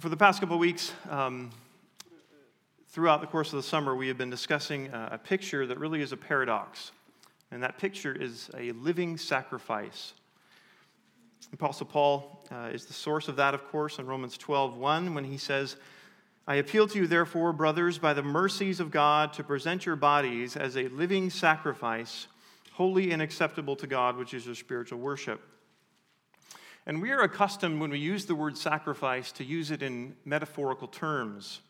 For the past couple of weeks, um, throughout the course of the summer, we have been discussing a, a picture that really is a paradox. And that picture is a living sacrifice. Apostle Paul uh, is the source of that, of course, in Romans 12 1, when he says, I appeal to you, therefore, brothers, by the mercies of God, to present your bodies as a living sacrifice, holy and acceptable to God, which is your spiritual worship. And we are accustomed, when we use the word sacrifice, to use it in metaphorical terms,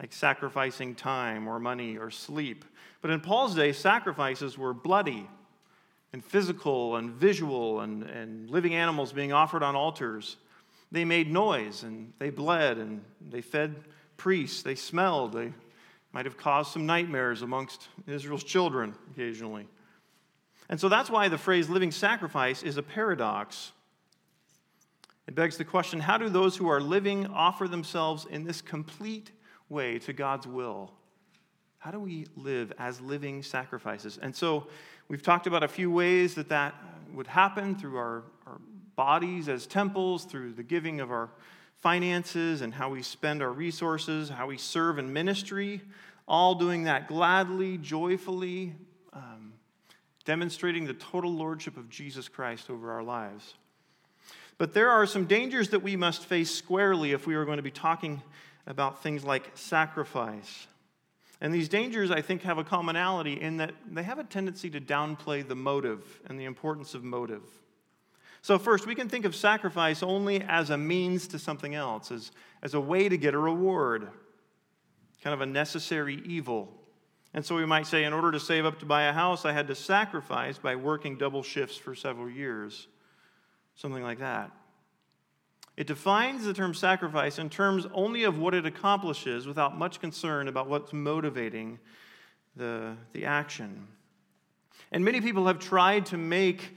like sacrificing time or money or sleep. But in Paul's day, sacrifices were bloody and physical and visual and, and living animals being offered on altars. They made noise and they bled and they fed priests. They smelled. They might have caused some nightmares amongst Israel's children occasionally. And so that's why the phrase living sacrifice is a paradox. It begs the question how do those who are living offer themselves in this complete way to God's will? How do we live as living sacrifices? And so we've talked about a few ways that that would happen through our, our bodies as temples, through the giving of our finances, and how we spend our resources, how we serve in ministry, all doing that gladly, joyfully, um, demonstrating the total lordship of Jesus Christ over our lives. But there are some dangers that we must face squarely if we are going to be talking about things like sacrifice. And these dangers, I think, have a commonality in that they have a tendency to downplay the motive and the importance of motive. So, first, we can think of sacrifice only as a means to something else, as, as a way to get a reward, kind of a necessary evil. And so we might say, in order to save up to buy a house, I had to sacrifice by working double shifts for several years something like that. It defines the term sacrifice in terms only of what it accomplishes without much concern about what's motivating the, the action. And many people have tried to make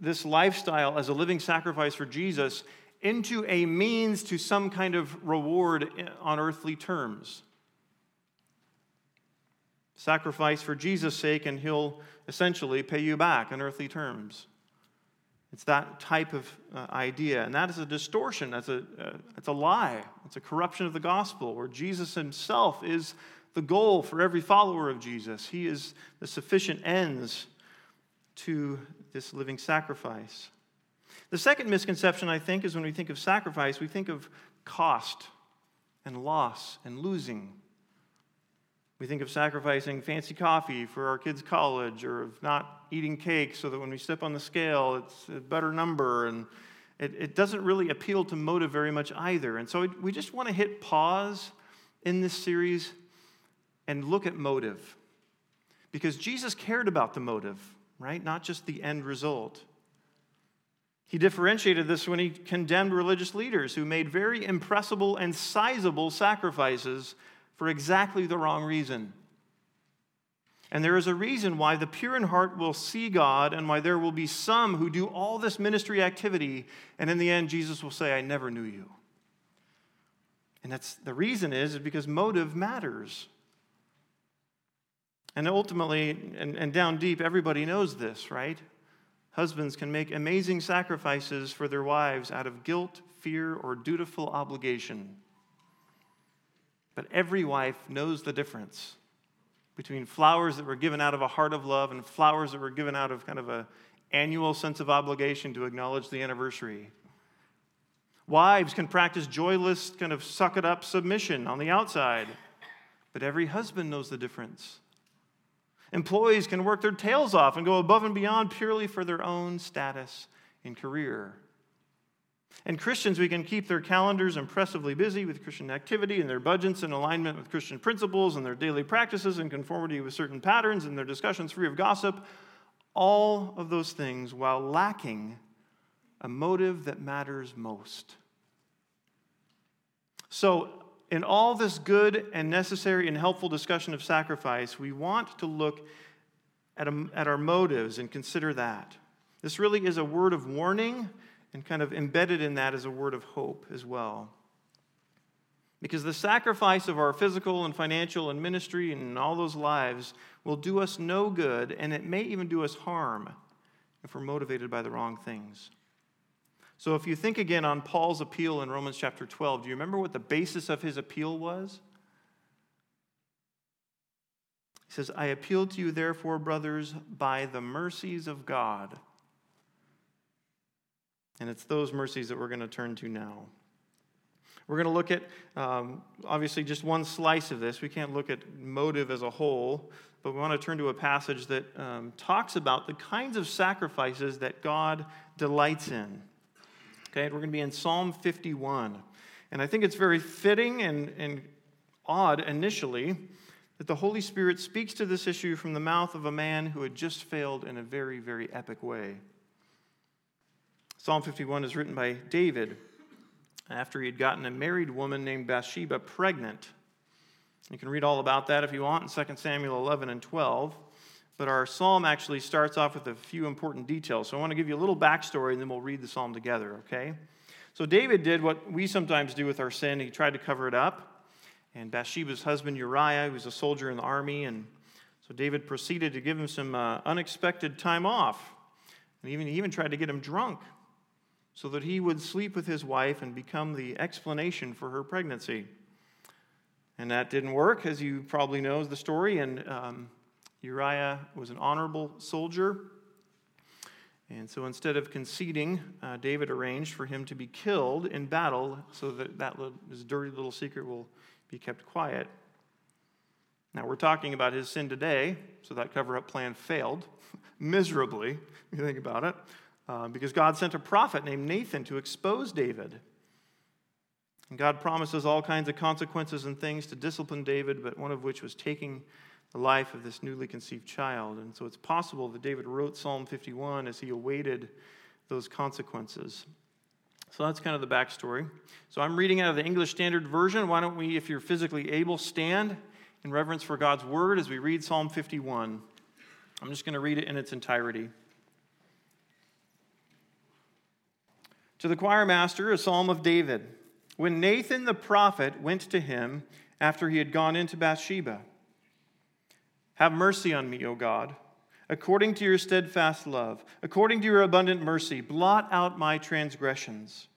this lifestyle as a living sacrifice for Jesus into a means to some kind of reward on earthly terms. Sacrifice for Jesus' sake, and he'll essentially pay you back on earthly terms. It's that type of uh, idea. And that is a distortion. That's a, uh, it's a lie. It's a corruption of the gospel where Jesus himself is the goal for every follower of Jesus. He is the sufficient ends to this living sacrifice. The second misconception, I think, is when we think of sacrifice, we think of cost and loss and losing. We think of sacrificing fancy coffee for our kids' college or of not eating cake so that when we step on the scale, it's a better number. And it, it doesn't really appeal to motive very much either. And so we just want to hit pause in this series and look at motive. Because Jesus cared about the motive, right? Not just the end result. He differentiated this when he condemned religious leaders who made very impressible and sizable sacrifices for exactly the wrong reason. And there is a reason why the pure in heart will see God, and why there will be some who do all this ministry activity, and in the end, Jesus will say, I never knew you. And that's the reason is, is because motive matters. And ultimately, and, and down deep, everybody knows this, right? Husbands can make amazing sacrifices for their wives out of guilt, fear, or dutiful obligation. But every wife knows the difference between flowers that were given out of a heart of love and flowers that were given out of kind of an annual sense of obligation to acknowledge the anniversary. Wives can practice joyless, kind of suck it up submission on the outside, but every husband knows the difference. Employees can work their tails off and go above and beyond purely for their own status and career. And Christians, we can keep their calendars impressively busy with Christian activity and their budgets in alignment with Christian principles and their daily practices in conformity with certain patterns and their discussions free of gossip. All of those things while lacking a motive that matters most. So, in all this good and necessary and helpful discussion of sacrifice, we want to look at, a, at our motives and consider that. This really is a word of warning and kind of embedded in that is a word of hope as well. Because the sacrifice of our physical and financial and ministry and all those lives will do us no good, and it may even do us harm if we're motivated by the wrong things. So if you think again on Paul's appeal in Romans chapter 12, do you remember what the basis of his appeal was? He says, I appeal to you, therefore, brothers, by the mercies of God. And it's those mercies that we're going to turn to now. We're going to look at, um, obviously, just one slice of this. We can't look at motive as a whole, but we want to turn to a passage that um, talks about the kinds of sacrifices that God delights in. Okay, we're going to be in Psalm 51. And I think it's very fitting and, and odd initially that the Holy Spirit speaks to this issue from the mouth of a man who had just failed in a very, very epic way. Psalm 51 is written by David after he had gotten a married woman named Bathsheba pregnant. You can read all about that if you want in 2 Samuel 11 and 12. But our psalm actually starts off with a few important details. So I want to give you a little backstory and then we'll read the psalm together, okay? So David did what we sometimes do with our sin. He tried to cover it up. And Bathsheba's husband Uriah, was a soldier in the army, and so David proceeded to give him some uh, unexpected time off. And even, he even tried to get him drunk so that he would sleep with his wife and become the explanation for her pregnancy. And that didn't work, as you probably know the story. And um, Uriah was an honorable soldier. And so instead of conceding, uh, David arranged for him to be killed in battle so that, that little, this dirty little secret will be kept quiet. Now, we're talking about his sin today, so that cover up plan failed miserably, if you think about it. Uh, because God sent a prophet named Nathan to expose David. And God promises all kinds of consequences and things to discipline David, but one of which was taking the life of this newly conceived child. And so it's possible that David wrote Psalm 51 as he awaited those consequences. So that's kind of the backstory. So I'm reading out of the English Standard Version. Why don't we, if you're physically able, stand in reverence for God's word as we read Psalm 51? I'm just going to read it in its entirety. To the choir master, a psalm of David. When Nathan the prophet went to him after he had gone into Bathsheba, Have mercy on me, O God, according to your steadfast love, according to your abundant mercy, blot out my transgressions.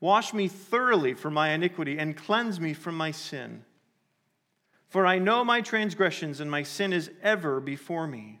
Wash me thoroughly from my iniquity and cleanse me from my sin. For I know my transgressions, and my sin is ever before me.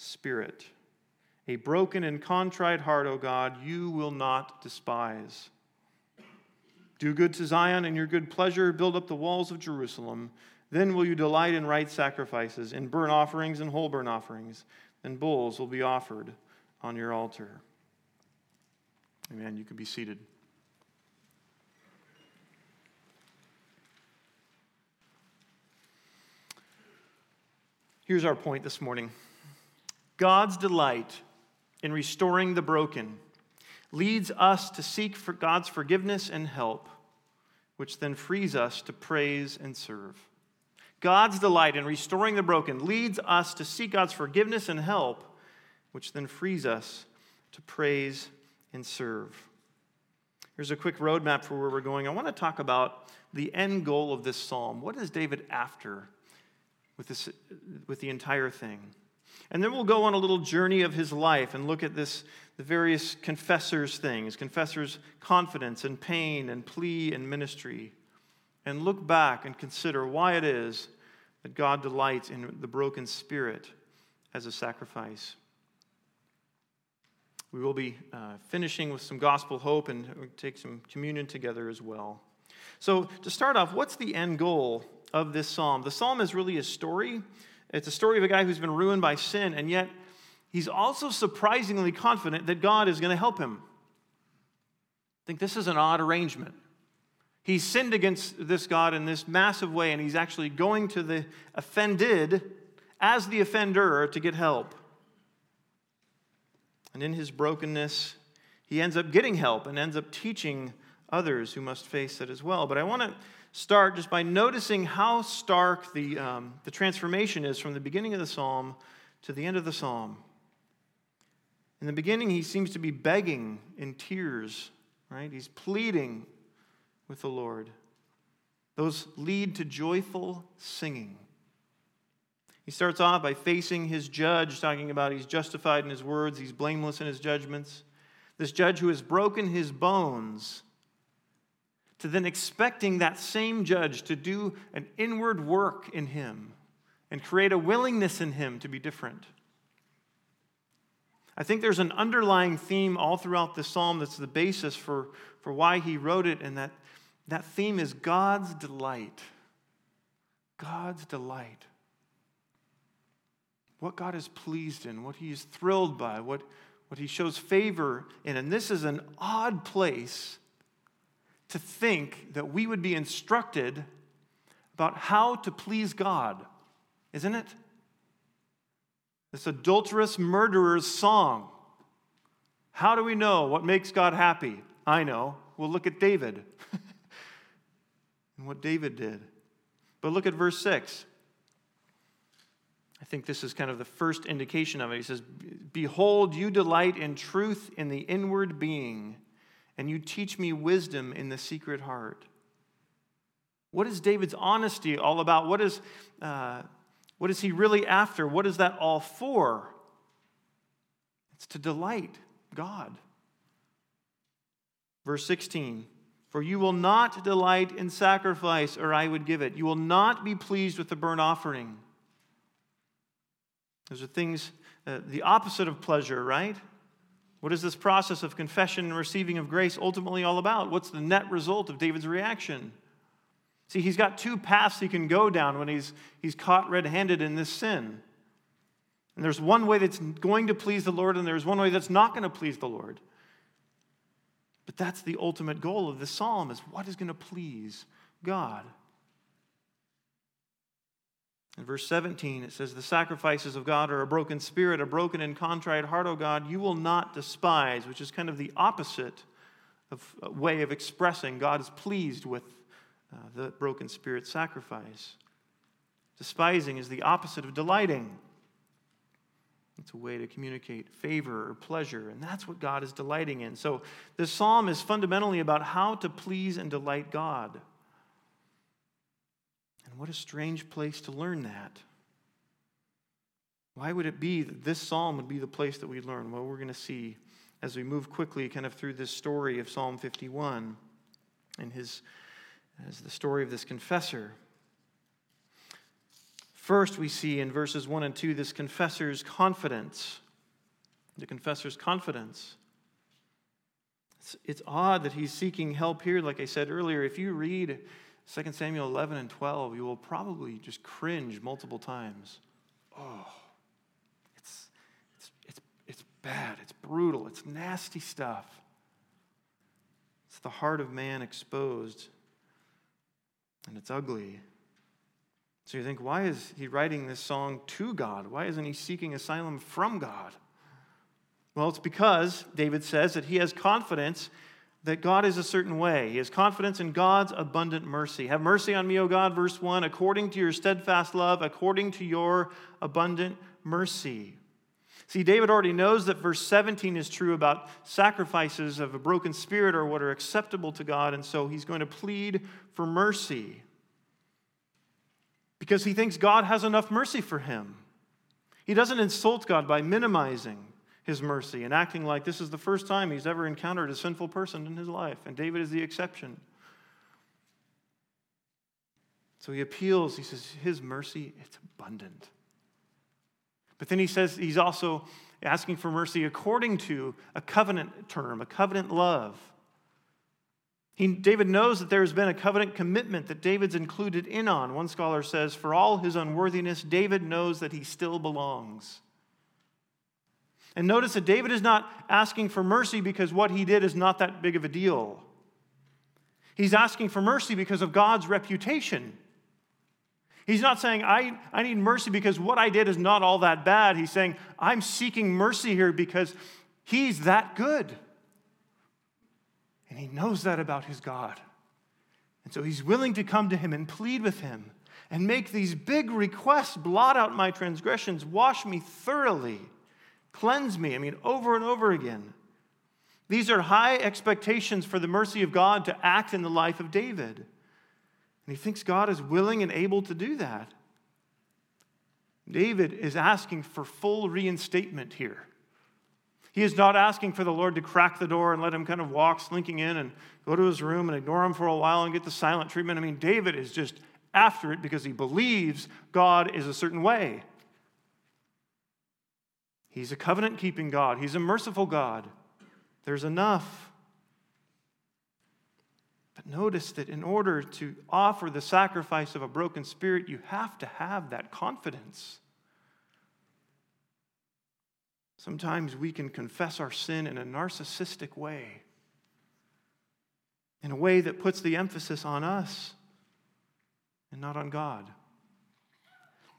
spirit. A broken and contrite heart, O God, you will not despise. Do good to Zion in your good pleasure, build up the walls of Jerusalem. Then will you delight in right sacrifices, in burnt offerings and whole burnt offerings. Then bulls will be offered on your altar. Amen. You can be seated. Here's our point this morning God's delight in restoring the broken leads us to seek for God's forgiveness and help, which then frees us to praise and serve. God's delight in restoring the broken leads us to seek God's forgiveness and help, which then frees us to praise and serve. Here's a quick roadmap for where we're going. I want to talk about the end goal of this psalm. What is David after with, this, with the entire thing. And then we'll go on a little journey of his life and look at this, the various confessors' things, confessors' confidence and pain and plea and ministry, and look back and consider why it is that God delights in the broken spirit as a sacrifice. We will be uh, finishing with some gospel hope and take some communion together as well. So, to start off, what's the end goal of this psalm? The psalm is really a story. It's a story of a guy who's been ruined by sin, and yet he's also surprisingly confident that God is going to help him. I think this is an odd arrangement. He's sinned against this God in this massive way, and he's actually going to the offended as the offender to get help. And in his brokenness, he ends up getting help and ends up teaching others who must face it as well. But I want to start just by noticing how stark the, um, the transformation is from the beginning of the psalm to the end of the psalm. In the beginning, he seems to be begging in tears, right? He's pleading with the Lord. Those lead to joyful singing. He starts off by facing his judge, talking about he's justified in his words, he's blameless in his judgments. This judge who has broken his bones to then expecting that same judge to do an inward work in him and create a willingness in him to be different. I think there's an underlying theme all throughout the psalm that's the basis for, for why he wrote it, and that, that theme is God's delight. God's delight. What God is pleased in, what he is thrilled by, what, what he shows favor in. And this is an odd place to think that we would be instructed about how to please God, isn't it? This adulterous murderer's song. How do we know what makes God happy? I know. We'll look at David and what David did. But look at verse 6. I think this is kind of the first indication of it. He says, Behold, you delight in truth in the inward being and you teach me wisdom in the secret heart. What is David's honesty all about? What is, uh, what is he really after? What is that all for? It's to delight God. Verse 16 For you will not delight in sacrifice, or I would give it. You will not be pleased with the burnt offering. Those are things, uh, the opposite of pleasure, right? What is this process of confession and receiving of grace ultimately all about? What's the net result of David's reaction? See, he's got two paths he can go down when he's, he's caught red handed in this sin. And there's one way that's going to please the Lord, and there's one way that's not going to please the Lord. But that's the ultimate goal of this psalm is what is going to please God. In verse 17, it says, The sacrifices of God are a broken spirit, a broken and contrite heart, O God, you will not despise, which is kind of the opposite of uh, way of expressing God is pleased with uh, the broken spirit sacrifice. Despising is the opposite of delighting. It's a way to communicate favor or pleasure, and that's what God is delighting in. So, this psalm is fundamentally about how to please and delight God. And what a strange place to learn that. Why would it be that this psalm would be the place that we learn? Well, we're going to see as we move quickly kind of through this story of Psalm 51 and his as the story of this confessor. First, we see in verses 1 and 2 this confessor's confidence. The confessor's confidence. It's, it's odd that he's seeking help here, like I said earlier. If you read 2 Samuel 11 and 12, you will probably just cringe multiple times. Oh, it's, it's, it's, it's bad, it's brutal, it's nasty stuff. It's the heart of man exposed, and it's ugly. So you think, why is he writing this song to God? Why isn't he seeking asylum from God? Well, it's because David says that he has confidence that God is a certain way. He has confidence in God's abundant mercy. Have mercy on me, O God, verse 1, according to your steadfast love, according to your abundant mercy. See, David already knows that verse 17 is true about sacrifices of a broken spirit or what are acceptable to God, and so he's going to plead for mercy. because he thinks God has enough mercy for him. He doesn't insult God by minimizing his mercy and acting like this is the first time he's ever encountered a sinful person in his life, and David is the exception. So he appeals, he says, His mercy, it's abundant. But then he says he's also asking for mercy according to a covenant term, a covenant love. He, David knows that there has been a covenant commitment that David's included in on. One scholar says, For all his unworthiness, David knows that he still belongs. And notice that David is not asking for mercy because what he did is not that big of a deal. He's asking for mercy because of God's reputation. He's not saying, I, I need mercy because what I did is not all that bad. He's saying, I'm seeking mercy here because he's that good. And he knows that about his God. And so he's willing to come to him and plead with him and make these big requests blot out my transgressions, wash me thoroughly, cleanse me. I mean, over and over again. These are high expectations for the mercy of God to act in the life of David. And he thinks God is willing and able to do that. David is asking for full reinstatement here. He is not asking for the Lord to crack the door and let him kind of walk slinking in and go to his room and ignore him for a while and get the silent treatment. I mean, David is just after it because he believes God is a certain way. He's a covenant keeping God, He's a merciful God. There's enough. But notice that in order to offer the sacrifice of a broken spirit, you have to have that confidence. Sometimes we can confess our sin in a narcissistic way, in a way that puts the emphasis on us and not on God.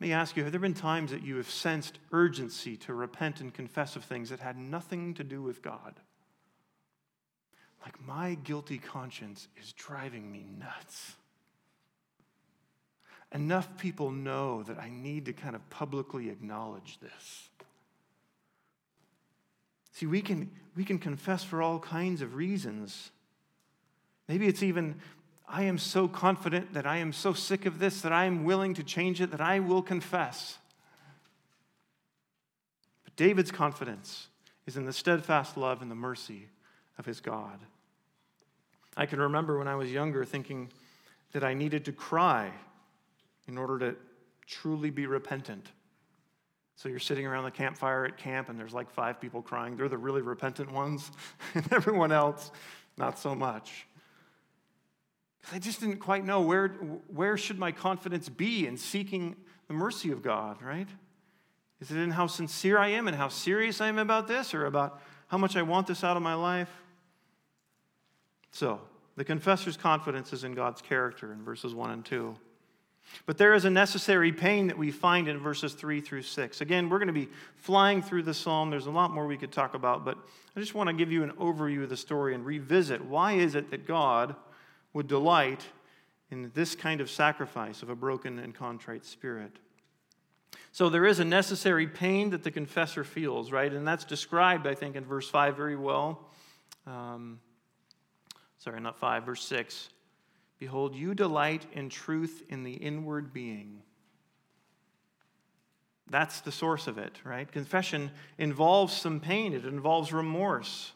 Let me ask you have there been times that you have sensed urgency to repent and confess of things that had nothing to do with God? Like, my guilty conscience is driving me nuts. Enough people know that I need to kind of publicly acknowledge this. See, we can, we can confess for all kinds of reasons. Maybe it's even, I am so confident that I am so sick of this that I am willing to change it, that I will confess. But David's confidence is in the steadfast love and the mercy of his God. I can remember when I was younger thinking that I needed to cry in order to truly be repentant. So you're sitting around the campfire at camp, and there's like five people crying. They're the really repentant ones, and everyone else, not so much. I just didn't quite know where, where should my confidence be in seeking the mercy of God, right? Is it in how sincere I am and how serious I am about this, or about how much I want this out of my life? So, the confessor's confidence is in God's character in verses 1 and 2. But there is a necessary pain that we find in verses 3 through 6. Again, we're going to be flying through the psalm. There's a lot more we could talk about, but I just want to give you an overview of the story and revisit why is it that God would delight in this kind of sacrifice of a broken and contrite spirit. So there is a necessary pain that the confessor feels, right? And that's described, I think, in verse 5 very well. Um, sorry, not 5, verse 6. Behold, you delight in truth in the inward being. That's the source of it, right? Confession involves some pain, it involves remorse.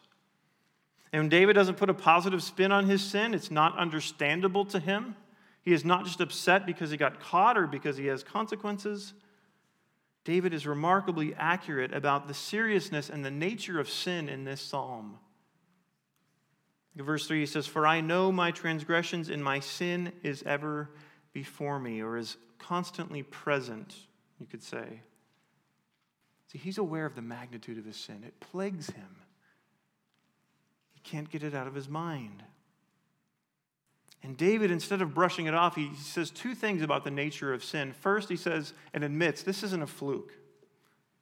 And when David doesn't put a positive spin on his sin, it's not understandable to him. He is not just upset because he got caught or because he has consequences. David is remarkably accurate about the seriousness and the nature of sin in this psalm. Verse 3 he says, For I know my transgressions and my sin is ever before me, or is constantly present, you could say. See, he's aware of the magnitude of his sin, it plagues him. Can't get it out of his mind. And David, instead of brushing it off, he says two things about the nature of sin. First, he says and admits this isn't a fluke.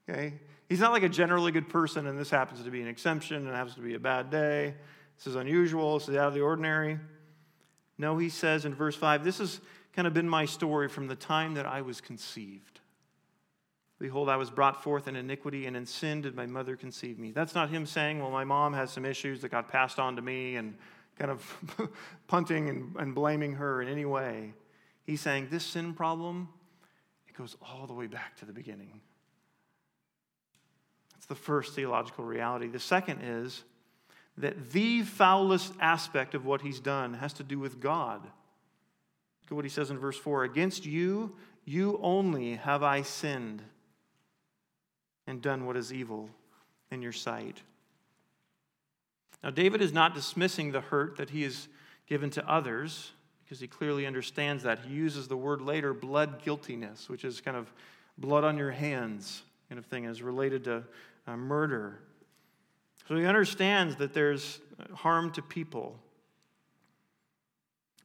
Okay? He's not like a generally good person and this happens to be an exemption and it happens to be a bad day. This is unusual. This is out of the ordinary. No, he says in verse 5 this has kind of been my story from the time that I was conceived. Behold, I was brought forth in iniquity, and in sin did my mother conceive me. That's not him saying, Well, my mom has some issues that got passed on to me, and kind of punting and, and blaming her in any way. He's saying, This sin problem it goes all the way back to the beginning. That's the first theological reality. The second is that the foulest aspect of what he's done has to do with God. Look at what he says in verse 4 Against you, you only have I sinned and done what is evil in your sight. Now, David is not dismissing the hurt that he has given to others because he clearly understands that. He uses the word later, blood guiltiness, which is kind of blood on your hands kind of thing, is related to uh, murder. So he understands that there's harm to people.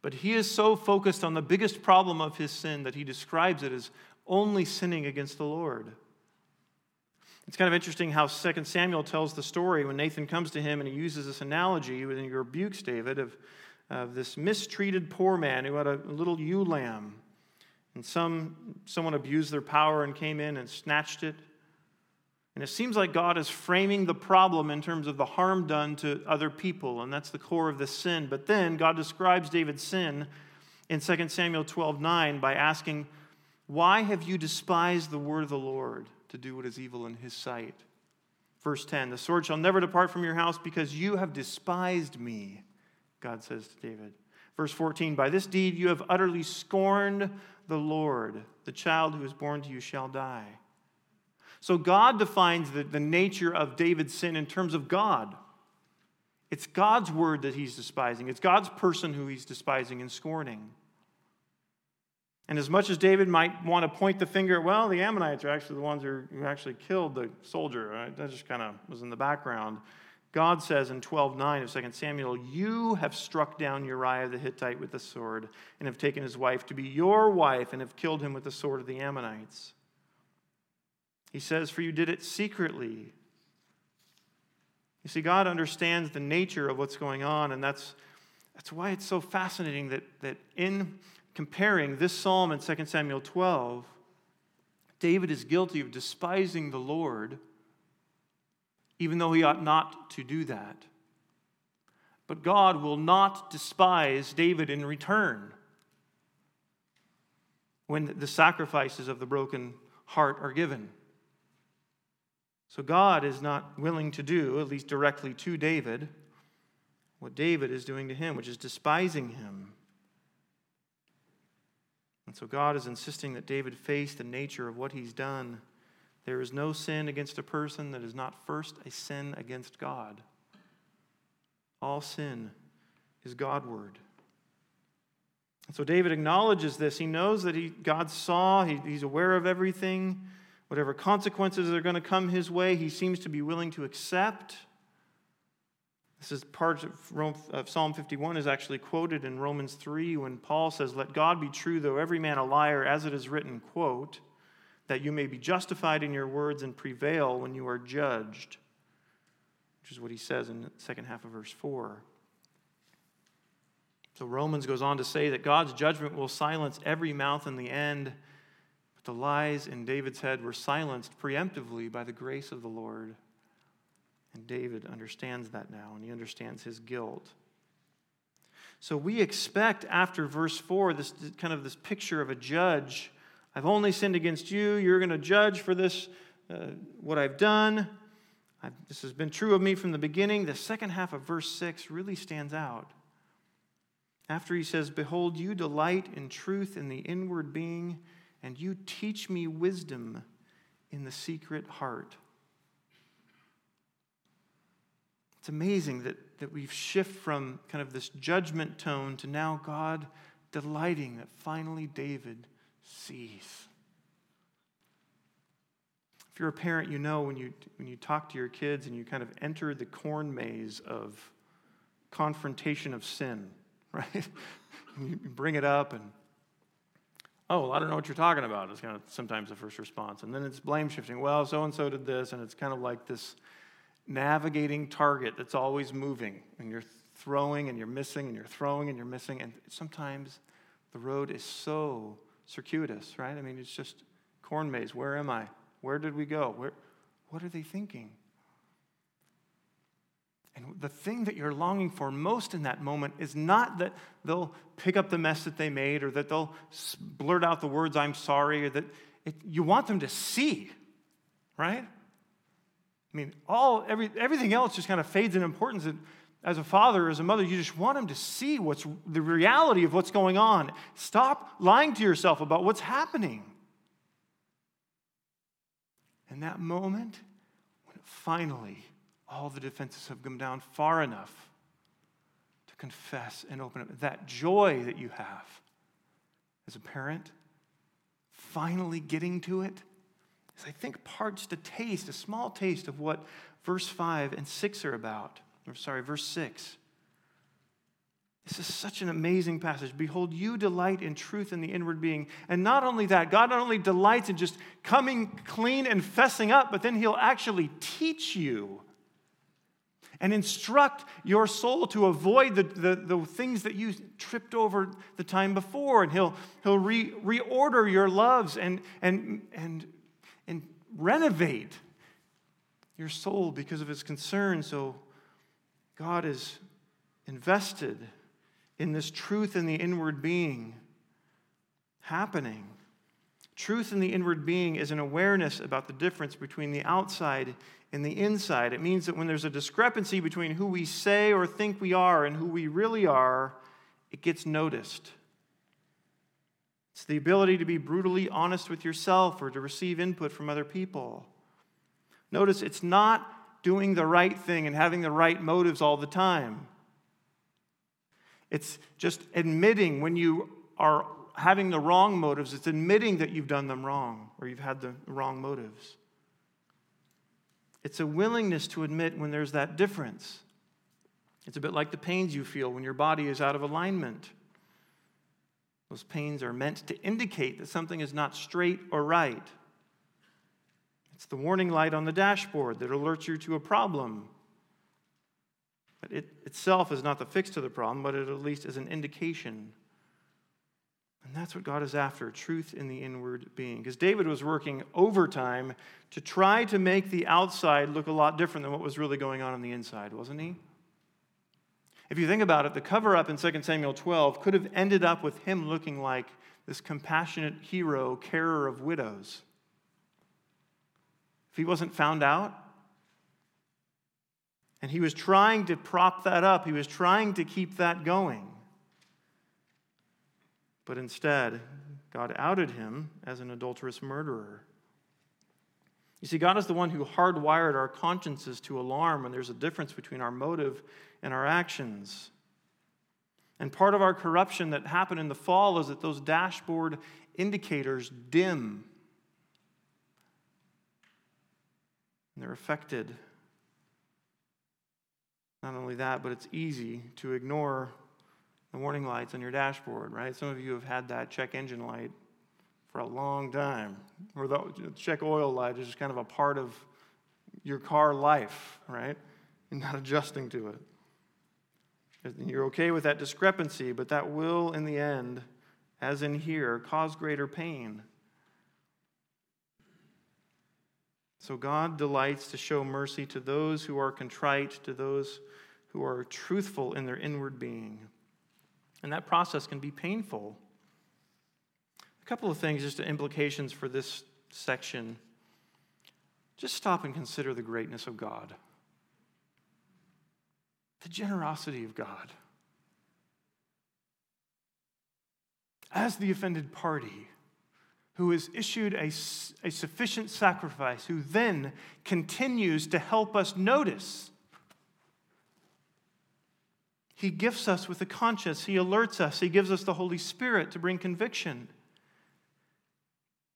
But he is so focused on the biggest problem of his sin that he describes it as only sinning against the Lord. It's kind of interesting how 2 Samuel tells the story when Nathan comes to him and he uses this analogy when he rebukes David of, of this mistreated poor man who had a little ewe lamb. And some, someone abused their power and came in and snatched it. And it seems like God is framing the problem in terms of the harm done to other people, and that's the core of the sin. But then God describes David's sin in 2 Samuel 12 9 by asking, Why have you despised the word of the Lord to do what is evil in his sight? Verse 10 The sword shall never depart from your house because you have despised me, God says to David. Verse 14 By this deed you have utterly scorned the Lord. The child who is born to you shall die. So God defines the, the nature of David's sin in terms of God. It's God's word that he's despising, it's God's person who he's despising and scorning. And as much as David might want to point the finger, well, the Ammonites are actually the ones who actually killed the soldier. Right? That just kind of was in the background. God says in 12:9 of 2 Samuel, "You have struck down Uriah the Hittite with the sword, and have taken his wife to be your wife, and have killed him with the sword of the Ammonites." He says, For you did it secretly. You see, God understands the nature of what's going on, and that's, that's why it's so fascinating that, that in comparing this psalm in 2 Samuel 12, David is guilty of despising the Lord, even though he ought not to do that. But God will not despise David in return when the sacrifices of the broken heart are given. So God is not willing to do, at least directly to David, what David is doing to him, which is despising him. And so God is insisting that David face the nature of what he's done. There is no sin against a person that is not first a sin against God. All sin is Godward. And so David acknowledges this. He knows that he, God saw, he, he's aware of everything. Whatever consequences are going to come his way, he seems to be willing to accept. This is part of Psalm 51 is actually quoted in Romans 3 when Paul says, Let God be true, though every man a liar, as it is written, quote, that you may be justified in your words and prevail when you are judged, which is what he says in the second half of verse 4. So Romans goes on to say that God's judgment will silence every mouth in the end but the lies in David's head were silenced preemptively by the grace of the Lord. And David understands that now, and he understands his guilt. So we expect after verse 4 this kind of this picture of a judge. I've only sinned against you. You're going to judge for this, uh, what I've done. I've, this has been true of me from the beginning. The second half of verse 6 really stands out. After he says, Behold, you delight in truth in the inward being and you teach me wisdom in the secret heart. It's amazing that, that we've shifted from kind of this judgment tone to now God delighting that finally David sees. If you're a parent, you know when you, when you talk to your kids and you kind of enter the corn maze of confrontation of sin, right? you bring it up and oh, well, I don't know what you're talking about, is kind of sometimes the first response. And then it's blame shifting. Well, so and so did this, and it's kind of like this navigating target that's always moving, and you're throwing and you're missing, and you're throwing and you're missing. And sometimes the road is so circuitous, right? I mean, it's just corn maze. Where am I? Where did we go? Where, what are they thinking? And the thing that you're longing for most in that moment is not that they'll pick up the mess that they made or that they'll blurt out the words, I'm sorry, or that it, you want them to see, right? I mean, all every, everything else just kind of fades in importance. And As a father, as a mother, you just want them to see what's the reality of what's going on. Stop lying to yourself about what's happening. In that moment, when finally all the defenses have come down far enough to confess and open up, that joy that you have as a parent, finally getting to it, I think parts to taste, a small taste of what verse 5 and 6 are about or sorry, verse 6. This is such an amazing passage. Behold, you delight in truth in the inward being. And not only that, God not only delights in just coming clean and fessing up, but then He'll actually teach you and instruct your soul to avoid the, the, the things that you tripped over the time before. And He'll, he'll re, reorder your loves and, and, and, and renovate your soul because of His concern. So, God is invested in this truth in the inward being happening. Truth in the inward being is an awareness about the difference between the outside and the inside. It means that when there's a discrepancy between who we say or think we are and who we really are, it gets noticed. It's the ability to be brutally honest with yourself or to receive input from other people. Notice it's not doing the right thing and having the right motives all the time. It's just admitting when you are having the wrong motives, it's admitting that you've done them wrong or you've had the wrong motives. It's a willingness to admit when there's that difference. It's a bit like the pains you feel when your body is out of alignment. Those pains are meant to indicate that something is not straight or right. It's the warning light on the dashboard that alerts you to a problem. But it itself is not the fix to the problem, but it at least is an indication. And that's what God is after truth in the inward being. Because David was working overtime to try to make the outside look a lot different than what was really going on on the inside, wasn't he? If you think about it, the cover up in 2 Samuel 12 could have ended up with him looking like this compassionate hero, carer of widows if he wasn't found out? And he was trying to prop that up, he was trying to keep that going. But instead, God outed him as an adulterous murderer. You see, God is the one who hardwired our consciences to alarm when there's a difference between our motive and our actions. And part of our corruption that happened in the fall is that those dashboard indicators dim and they're affected. Not only that, but it's easy to ignore the warning lights on your dashboard, right? Some of you have had that check engine light for a long time, or the check oil light is just kind of a part of your car life, right? And not adjusting to it. You're okay with that discrepancy, but that will, in the end, as in here, cause greater pain. So God delights to show mercy to those who are contrite, to those who are truthful in their inward being. And that process can be painful. A couple of things, just implications for this section. Just stop and consider the greatness of God, the generosity of God. As the offended party, who has issued a, a sufficient sacrifice, who then continues to help us notice. He gifts us with a conscience, He alerts us, He gives us the Holy Spirit to bring conviction.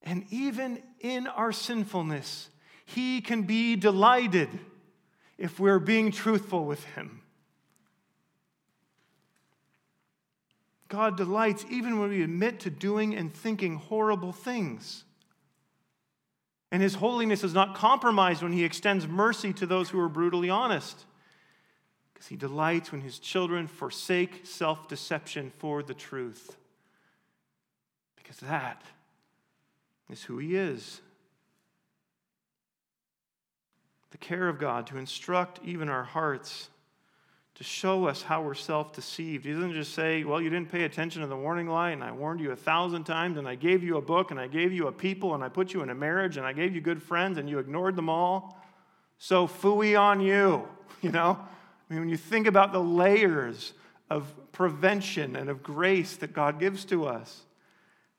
And even in our sinfulness, He can be delighted if we're being truthful with Him. God delights even when we admit to doing and thinking horrible things. And his holiness is not compromised when he extends mercy to those who are brutally honest. Because he delights when his children forsake self deception for the truth. Because that is who he is. The care of God to instruct even our hearts to show us how we're self deceived. He doesn't just say, Well, you didn't pay attention to the warning light, and I warned you a thousand times, and I gave you a book, and I gave you a people, and I put you in a marriage, and I gave you good friends, and you ignored them all. So, fooey on you, you know? I mean, when you think about the layers of prevention and of grace that God gives to us,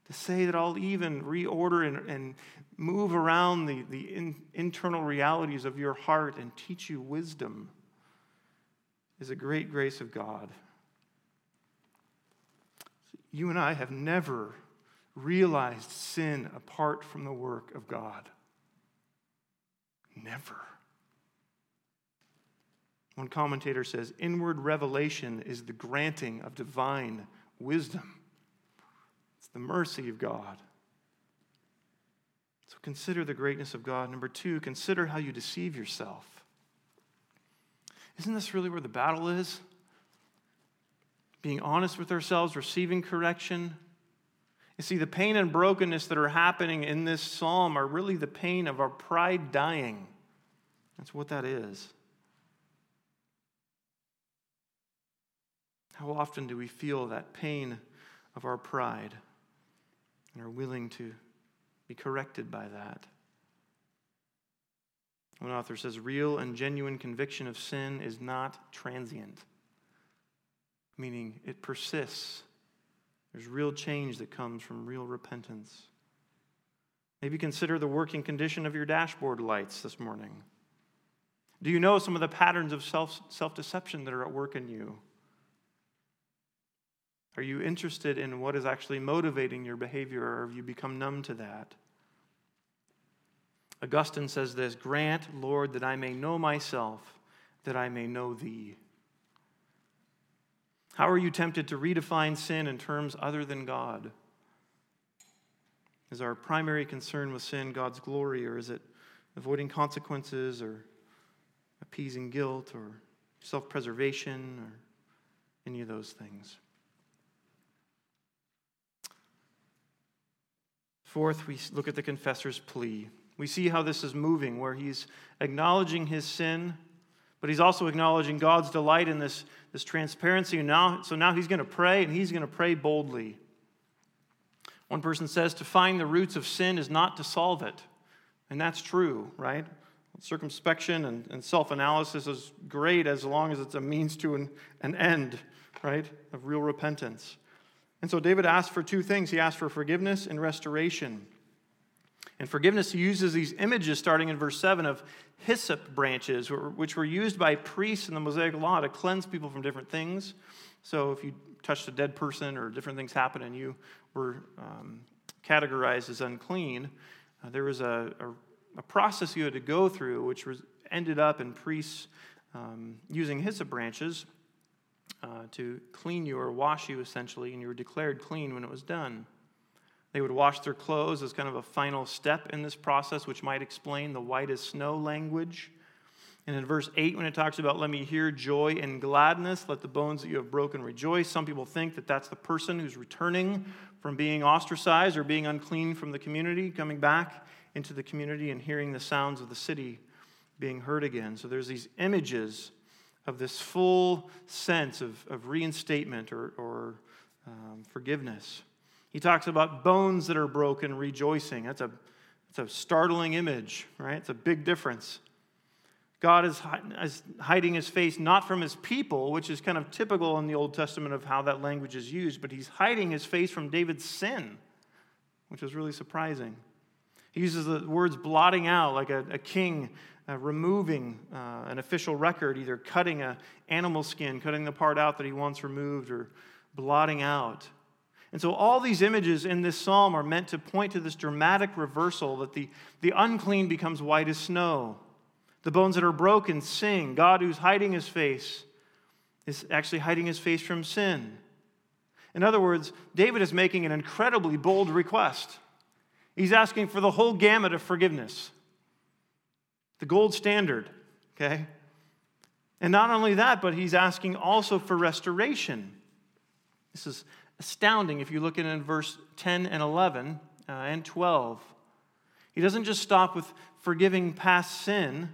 to say that I'll even reorder and, and move around the, the in, internal realities of your heart and teach you wisdom is a great grace of God. You and I have never realized sin apart from the work of God. Never. One commentator says inward revelation is the granting of divine wisdom, it's the mercy of God. So consider the greatness of God. Number two, consider how you deceive yourself. Isn't this really where the battle is? Being honest with ourselves, receiving correction. You see, the pain and brokenness that are happening in this psalm are really the pain of our pride dying. That's what that is. How often do we feel that pain of our pride and are willing to be corrected by that? One author says real and genuine conviction of sin is not transient, meaning it persists. There's real change that comes from real repentance. Maybe consider the working condition of your dashboard lights this morning. Do you know some of the patterns of self, self-deception that are at work in you? Are you interested in what is actually motivating your behavior, or have you become numb to that? Augustine says this Grant, Lord, that I may know myself, that I may know thee. How are you tempted to redefine sin in terms other than God? Is our primary concern with sin God's glory, or is it avoiding consequences, or appeasing guilt, or self preservation, or any of those things? Fourth, we look at the confessor's plea. We see how this is moving, where he's acknowledging his sin, but he's also acknowledging God's delight in this, this transparency. Now, so now he's going to pray, and he's going to pray boldly. One person says to find the roots of sin is not to solve it. And that's true, right? Circumspection and, and self analysis is great as long as it's a means to an, an end, right? Of real repentance. And so David asked for two things he asked for forgiveness and restoration. And forgiveness uses these images starting in verse 7 of hyssop branches, which were used by priests in the Mosaic Law to cleanse people from different things. So if you touched a dead person or different things happened and you were um, categorized as unclean, uh, there was a, a, a, process you had to go through, which was ended up in priests um, using hyssop branches uh, to clean you or wash you essentially, and you were declared clean when it was done. They would wash their clothes as kind of a final step in this process, which might explain the white as snow language. And in verse 8, when it talks about, let me hear joy and gladness, let the bones that you have broken rejoice, some people think that that's the person who's returning from being ostracized or being unclean from the community, coming back into the community and hearing the sounds of the city being heard again. So there's these images of this full sense of, of reinstatement or, or um, forgiveness. He talks about bones that are broken rejoicing. That's a, that's a startling image, right? It's a big difference. God is, is hiding his face not from his people, which is kind of typical in the Old Testament of how that language is used, but he's hiding his face from David's sin, which is really surprising. He uses the words blotting out, like a, a king uh, removing uh, an official record, either cutting an animal skin, cutting the part out that he wants removed, or blotting out. And so, all these images in this psalm are meant to point to this dramatic reversal that the, the unclean becomes white as snow. The bones that are broken sing. God, who's hiding his face, is actually hiding his face from sin. In other words, David is making an incredibly bold request. He's asking for the whole gamut of forgiveness, the gold standard, okay? And not only that, but he's asking also for restoration. This is astounding if you look at it in verse 10 and 11 uh, and 12. He doesn't just stop with forgiving past sin,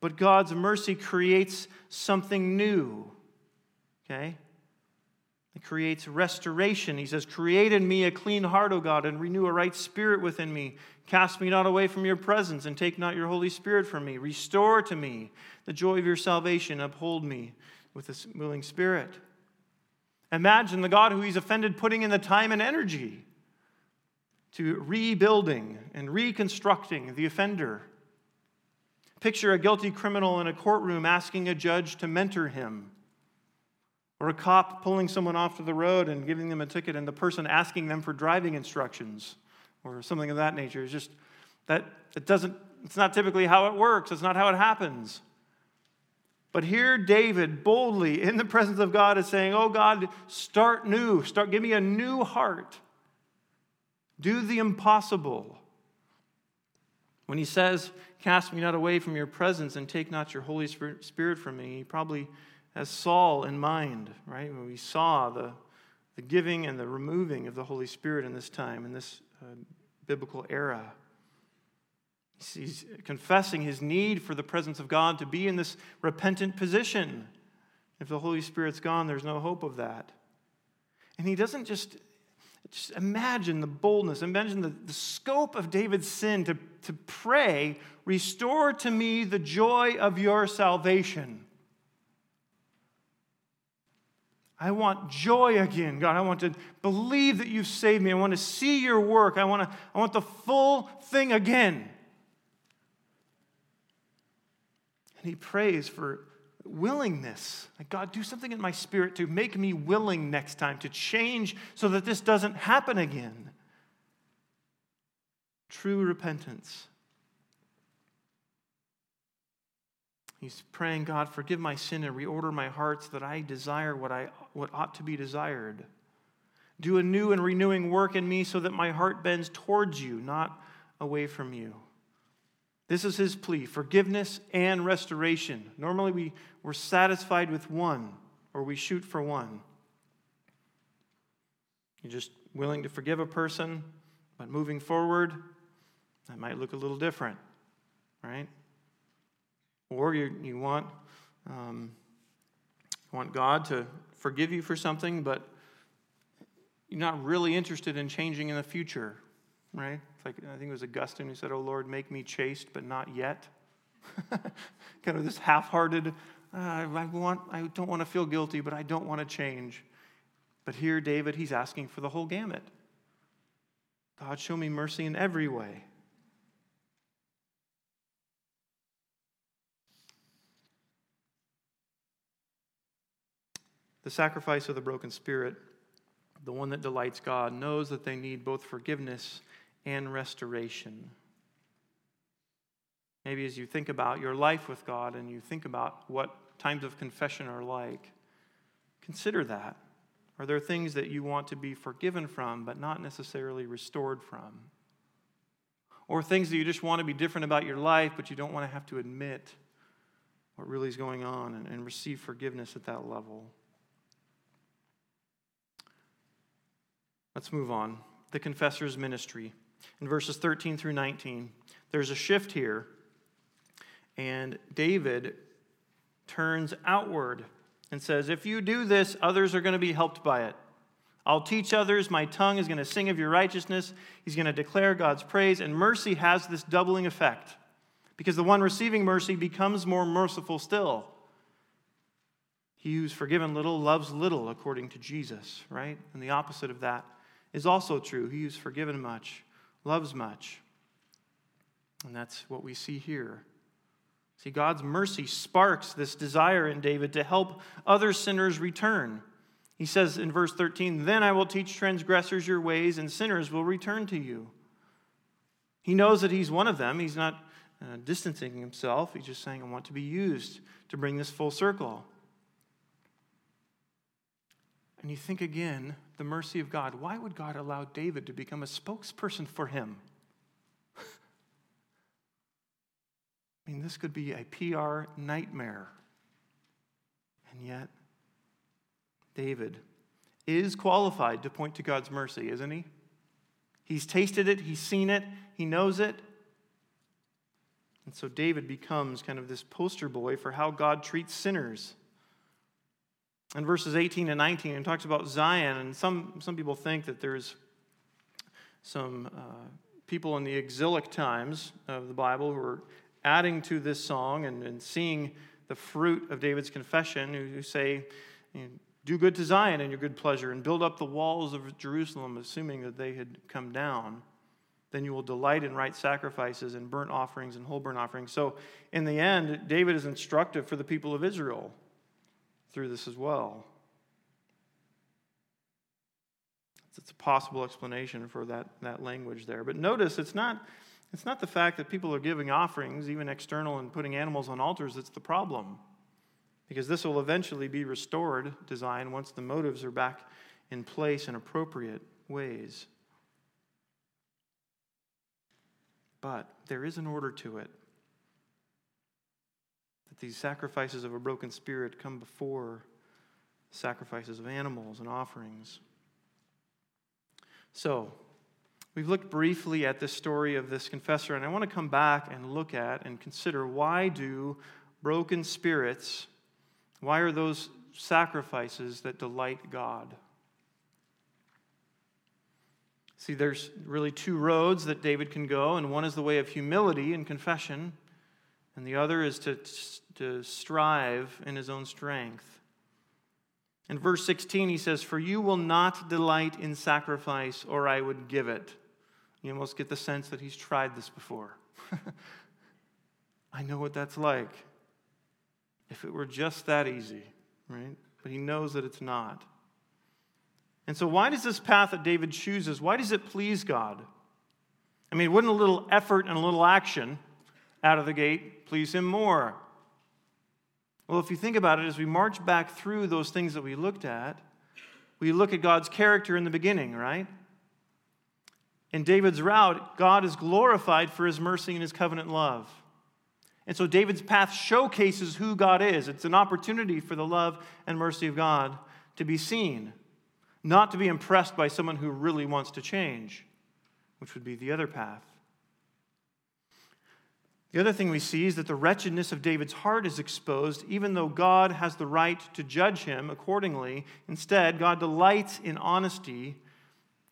But God's mercy creates something new. Okay? It creates restoration. He says, Create in me a clean heart, O God, and renew a right spirit within me. Cast me not away from your presence, and take not your Holy Spirit from me. Restore to me the joy of your salvation. Uphold me with a willing spirit. Imagine the God who he's offended putting in the time and energy to rebuilding and reconstructing the offender. Picture a guilty criminal in a courtroom asking a judge to mentor him, or a cop pulling someone off to the road and giving them a ticket, and the person asking them for driving instructions, or something of that nature. It's just that it doesn't, it's not typically how it works, it's not how it happens. But here, David boldly in the presence of God is saying, Oh God, start new. Start, give me a new heart. Do the impossible. When he says, Cast me not away from your presence and take not your Holy Spirit from me, he probably has Saul in mind, right? When we saw the, the giving and the removing of the Holy Spirit in this time, in this uh, biblical era. He's confessing his need for the presence of God to be in this repentant position. If the Holy Spirit's gone, there's no hope of that. And he doesn't just, just imagine the boldness, imagine the, the scope of David's sin to, to pray, Restore to me the joy of your salvation. I want joy again, God. I want to believe that you've saved me. I want to see your work. I want, to, I want the full thing again. And he prays for willingness. Like, God, do something in my spirit to make me willing next time, to change so that this doesn't happen again. True repentance. He's praying, God, forgive my sin and reorder my heart so that I desire what, I, what ought to be desired. Do a new and renewing work in me so that my heart bends towards you, not away from you. This is his plea forgiveness and restoration. Normally, we, we're satisfied with one, or we shoot for one. You're just willing to forgive a person, but moving forward, that might look a little different, right? Or you, you want, um, want God to forgive you for something, but you're not really interested in changing in the future, right? It's like I think it was Augustine who said, "Oh Lord, make me chaste, but not yet." kind of this half-hearted. Uh, I want. I don't want to feel guilty, but I don't want to change. But here, David, he's asking for the whole gamut. God, show me mercy in every way. The sacrifice of the broken spirit, the one that delights God, knows that they need both forgiveness and restoration. Maybe as you think about your life with God and you think about what times of confession are like, consider that. Are there things that you want to be forgiven from, but not necessarily restored from? Or things that you just want to be different about your life, but you don't want to have to admit what really is going on and, and receive forgiveness at that level? Let's move on. The confessor's ministry in verses 13 through 19. There's a shift here, and David turns outward and says, If you do this, others are going to be helped by it. I'll teach others. My tongue is going to sing of your righteousness. He's going to declare God's praise. And mercy has this doubling effect because the one receiving mercy becomes more merciful still. He who's forgiven little loves little, according to Jesus, right? And the opposite of that is also true. He who's forgiven much loves much. And that's what we see here. See, God's mercy sparks this desire in David to help other sinners return. He says in verse 13, Then I will teach transgressors your ways, and sinners will return to you. He knows that he's one of them. He's not uh, distancing himself. He's just saying, I want to be used to bring this full circle. And you think again, the mercy of God. Why would God allow David to become a spokesperson for him? I mean, this could be a PR nightmare. And yet, David is qualified to point to God's mercy, isn't he? He's tasted it, he's seen it, he knows it. And so David becomes kind of this poster boy for how God treats sinners. In verses 18 and 19, it talks about Zion, and some, some people think that there's some uh, people in the exilic times of the Bible who are adding to this song and, and seeing the fruit of David's confession, who, who say, you know, Do good to Zion in your good pleasure, and build up the walls of Jerusalem, assuming that they had come down. Then you will delight in right sacrifices and burnt offerings and whole burnt offerings. So, in the end, David is instructive for the people of Israel through this as well. It's a possible explanation for that, that language there. But notice it's not, it's not the fact that people are giving offerings, even external, and putting animals on altars, that's the problem. Because this will eventually be restored, design, once the motives are back in place in appropriate ways. But there is an order to it that these sacrifices of a broken spirit come before sacrifices of animals and offerings. So, we've looked briefly at this story of this confessor, and I want to come back and look at and consider why do broken spirits, why are those sacrifices that delight God? See, there's really two roads that David can go, and one is the way of humility and confession, and the other is to, to strive in his own strength. In verse 16, he says, For you will not delight in sacrifice, or I would give it. You almost get the sense that he's tried this before. I know what that's like. If it were just that easy, right? But he knows that it's not. And so, why does this path that David chooses, why does it please God? I mean, wouldn't a little effort and a little action out of the gate please him more? Well, if you think about it, as we march back through those things that we looked at, we look at God's character in the beginning, right? In David's route, God is glorified for his mercy and his covenant love. And so David's path showcases who God is. It's an opportunity for the love and mercy of God to be seen not to be impressed by someone who really wants to change, which would be the other path. The other thing we see is that the wretchedness of David's heart is exposed, even though God has the right to judge him accordingly. Instead, God delights in honesty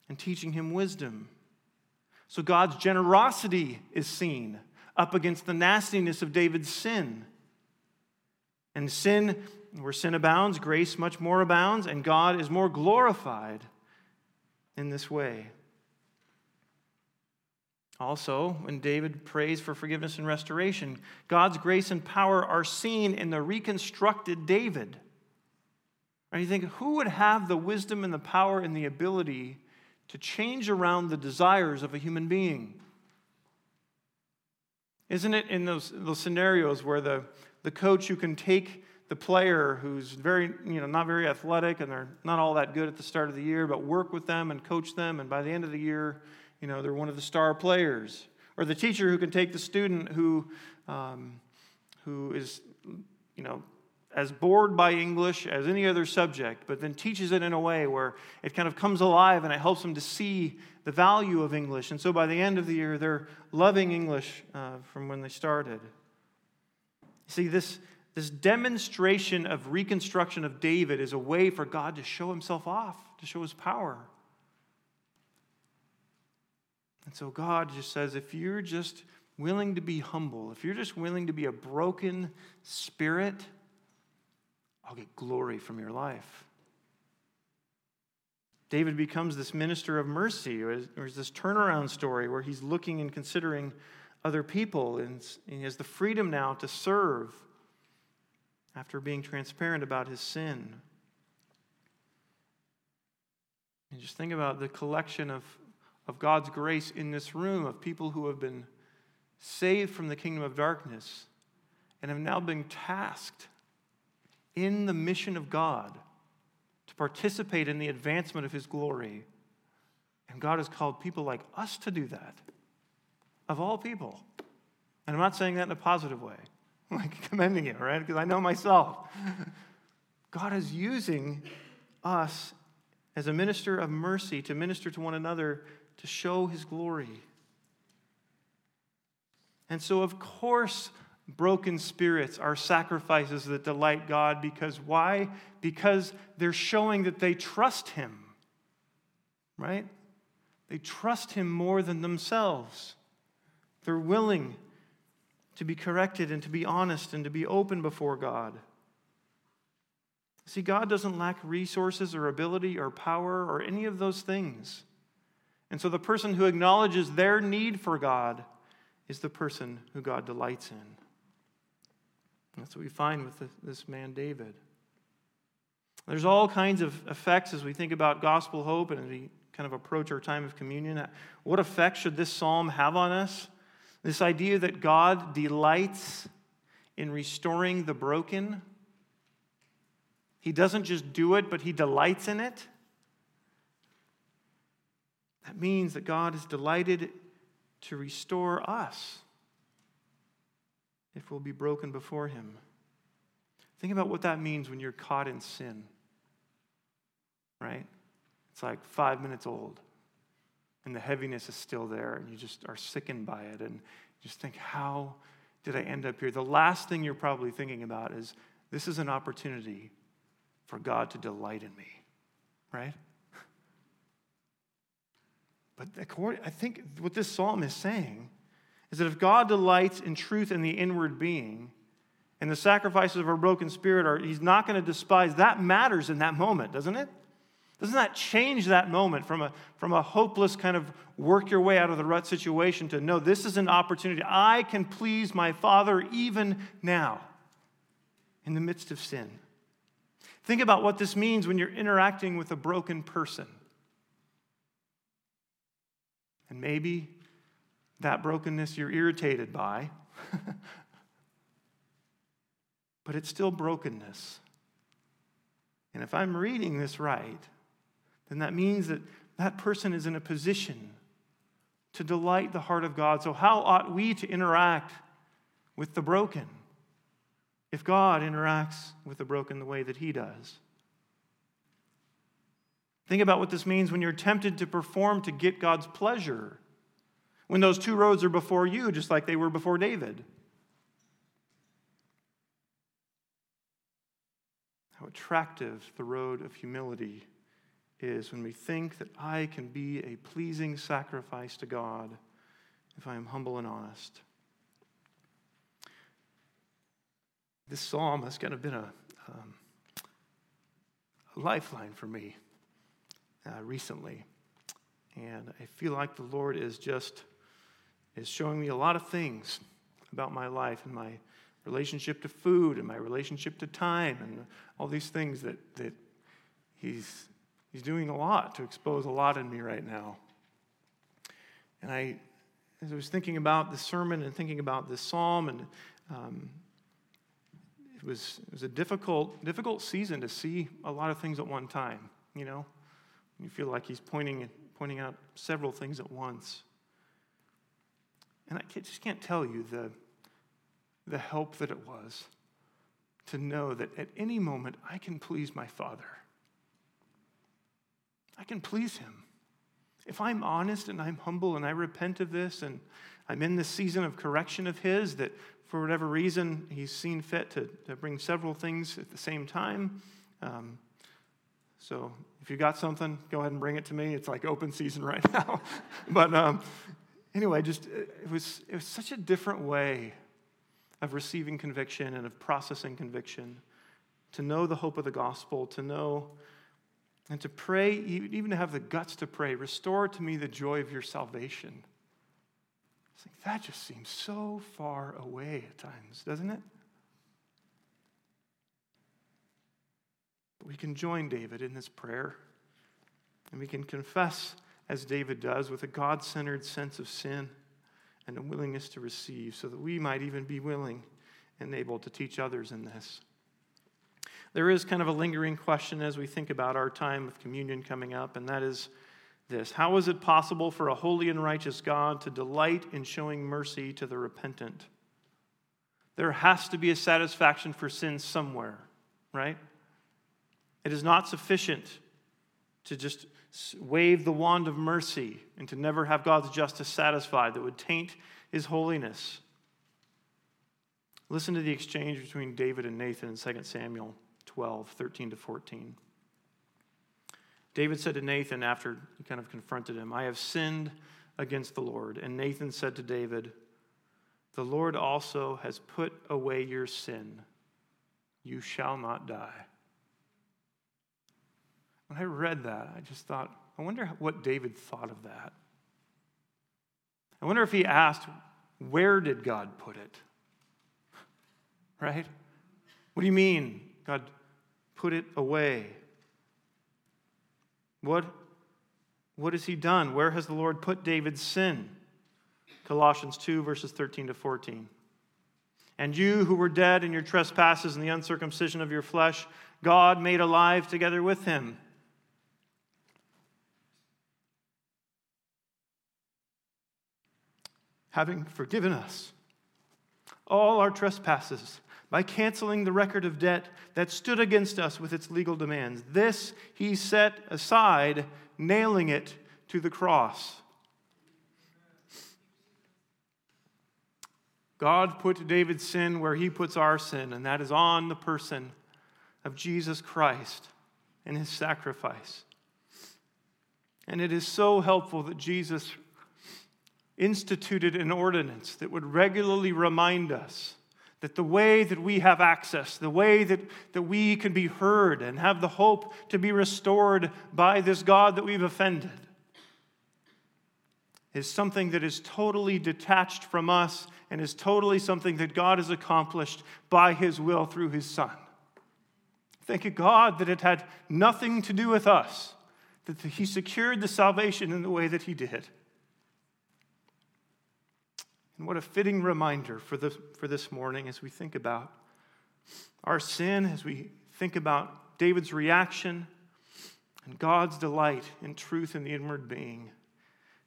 and teaching him wisdom. So God's generosity is seen up against the nastiness of David's sin. And sin where sin abounds, grace much more abounds, and God is more glorified in this way. Also, when David prays for forgiveness and restoration, God's grace and power are seen in the reconstructed David. And you think, who would have the wisdom and the power and the ability to change around the desires of a human being? Isn't it in those, those scenarios where the, the coach who can take the player who's very, you know, not very athletic and they're not all that good at the start of the year, but work with them and coach them, and by the end of the year, you know, they're one of the star players. Or the teacher who can take the student who, um, who is, you know, as bored by English as any other subject, but then teaches it in a way where it kind of comes alive and it helps them to see the value of English. And so by the end of the year, they're loving English uh, from when they started. See, this, this demonstration of reconstruction of David is a way for God to show himself off, to show his power. And so God just says if you're just willing to be humble, if you're just willing to be a broken spirit, I'll get glory from your life. David becomes this minister of mercy, or there's this turnaround story where he's looking and considering other people, and he has the freedom now to serve after being transparent about his sin. And just think about the collection of, of God's grace in this room of people who have been saved from the kingdom of darkness and have now been tasked in the mission of God to participate in the advancement of his glory. And God has called people like us to do that, of all people. And I'm not saying that in a positive way. like commending it, right? Because I know myself. God is using us as a minister of mercy to minister to one another to show his glory. And so, of course, broken spirits are sacrifices that delight God because why? Because they're showing that they trust Him, right? They trust Him more than themselves. They're willing to be corrected and to be honest and to be open before God. See, God doesn't lack resources or ability or power or any of those things. And so the person who acknowledges their need for God is the person who God delights in. That's what we find with this man, David. There's all kinds of effects as we think about gospel hope and as we kind of approach our time of communion. What effect should this psalm have on us? This idea that God delights in restoring the broken. He doesn't just do it, but He delights in it. That means that God is delighted to restore us if we'll be broken before Him. Think about what that means when you're caught in sin, right? It's like five minutes old, and the heaviness is still there, and you just are sickened by it, and just think, how did I end up here? The last thing you're probably thinking about is this is an opportunity for God to delight in me, right? But I think what this psalm is saying is that if God delights in truth in the inward being, and the sacrifices of a broken spirit are, he's not going to despise, that matters in that moment, doesn't it? Doesn't that change that moment from a, from a hopeless kind of work your way out of the rut situation to no, this is an opportunity. I can please my Father even now in the midst of sin. Think about what this means when you're interacting with a broken person. And maybe that brokenness you're irritated by, but it's still brokenness. And if I'm reading this right, then that means that that person is in a position to delight the heart of God. So, how ought we to interact with the broken if God interacts with the broken the way that He does? Think about what this means when you're tempted to perform to get God's pleasure. When those two roads are before you, just like they were before David. How attractive the road of humility is when we think that I can be a pleasing sacrifice to God if I am humble and honest. This psalm has kind of been a, um, a lifeline for me uh, recently. And I feel like the Lord is just is showing me a lot of things about my life and my relationship to food and my relationship to time and all these things that, that he's, he's doing a lot to expose a lot in me right now. And I, as I was thinking about the sermon and thinking about this psalm, and um, it was it was a difficult difficult season to see a lot of things at one time. You know, you feel like he's pointing, pointing out several things at once. And I just can't tell you the, the help that it was to know that at any moment I can please my Father. I can please Him. If I'm honest and I'm humble and I repent of this and I'm in this season of correction of His, that for whatever reason He's seen fit to, to bring several things at the same time. Um, so if you got something, go ahead and bring it to me. It's like open season right now. but um, anyway, just it was it was such a different way of receiving conviction and of processing conviction. To know the hope of the gospel, to know and to pray, even to have the guts to pray, restore to me the joy of your salvation. Like, that just seems so far away at times, doesn't it? We can join David in this prayer. And we can confess, as David does, with a God centered sense of sin and a willingness to receive, so that we might even be willing and able to teach others in this. There is kind of a lingering question as we think about our time of communion coming up, and that is this How is it possible for a holy and righteous God to delight in showing mercy to the repentant? There has to be a satisfaction for sin somewhere, right? It is not sufficient to just wave the wand of mercy and to never have God's justice satisfied that would taint his holiness. Listen to the exchange between David and Nathan in 2 Samuel 12, 13 to 14. David said to Nathan after he kind of confronted him, I have sinned against the Lord. And Nathan said to David, The Lord also has put away your sin. You shall not die. When I read that, I just thought, I wonder what David thought of that. I wonder if he asked, Where did God put it? Right? What do you mean, God put it away? What, what has he done? Where has the Lord put David's sin? Colossians 2, verses 13 to 14. And you who were dead in your trespasses and the uncircumcision of your flesh, God made alive together with him. Having forgiven us all our trespasses by canceling the record of debt that stood against us with its legal demands. This he set aside, nailing it to the cross. God put David's sin where he puts our sin, and that is on the person of Jesus Christ and his sacrifice. And it is so helpful that Jesus instituted an ordinance that would regularly remind us that the way that we have access, the way that, that we can be heard and have the hope to be restored by this God that we've offended, is something that is totally detached from us and is totally something that God has accomplished by His will through His Son. Thank God, that it had nothing to do with us, that He secured the salvation in the way that He did. And what a fitting reminder for, the, for this morning as we think about our sin, as we think about David's reaction and God's delight in truth in the inward being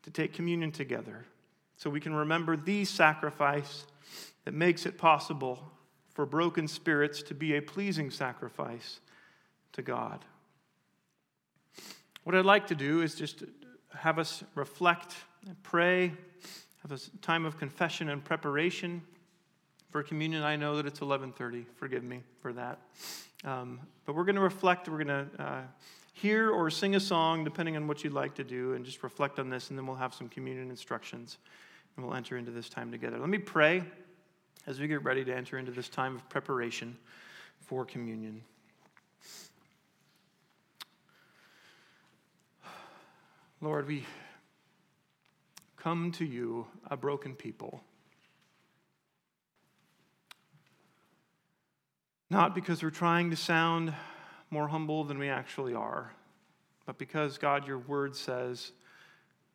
to take communion together so we can remember the sacrifice that makes it possible for broken spirits to be a pleasing sacrifice to God. What I'd like to do is just have us reflect and pray have a time of confession and preparation for communion. I know that it's 11:30. Forgive me for that. Um, but we're going to reflect. We're going to uh, hear or sing a song, depending on what you'd like to do, and just reflect on this. And then we'll have some communion instructions, and we'll enter into this time together. Let me pray as we get ready to enter into this time of preparation for communion. Lord, we come to you, a broken people. Not because we're trying to sound more humble than we actually are, but because, God, your word says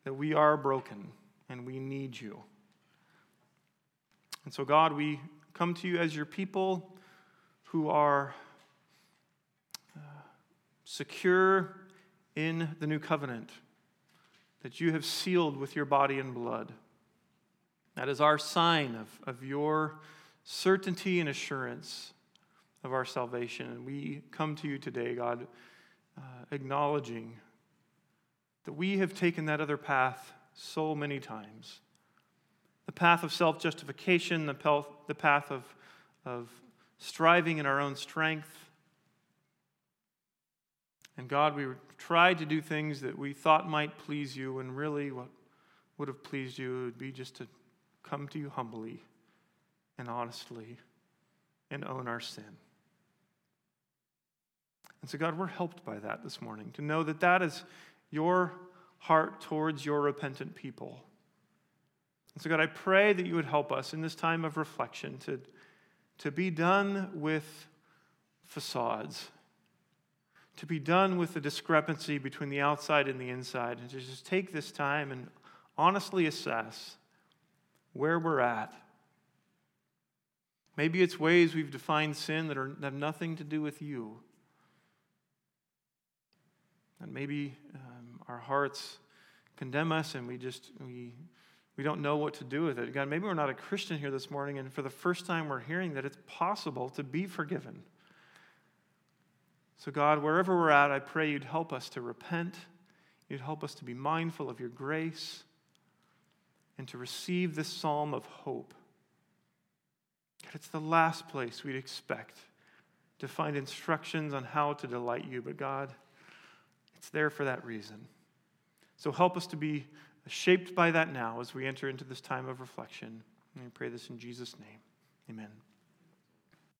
that we are broken and we need you. And so, God, we come to you as your people who are uh, secure in the new covenant that you have sealed with your body and blood. That is our sign of, of your certainty and assurance of our salvation. And we come to you today, God, uh, acknowledging that we have taken that other path so many times the path of self justification, the path of, of striving in our own strength. And God, we tried to do things that we thought might please you, and really what would have pleased you would be just to come to you humbly and honestly and own our sin. And so, God, we're helped by that this morning to know that that is your heart towards your repentant people. And so, God, I pray that you would help us in this time of reflection to, to be done with facades to be done with the discrepancy between the outside and the inside, and to just take this time and honestly assess where we're at. Maybe it's ways we've defined sin that, are, that have nothing to do with you. And maybe um, our hearts condemn us and we just, we, we don't know what to do with it. God, maybe we're not a Christian here this morning, and for the first time we're hearing that it's possible to be forgiven. So, God, wherever we're at, I pray you'd help us to repent. You'd help us to be mindful of your grace and to receive this psalm of hope. God, It's the last place we'd expect to find instructions on how to delight you. But God, it's there for that reason. So help us to be shaped by that now as we enter into this time of reflection. And we pray this in Jesus' name. Amen.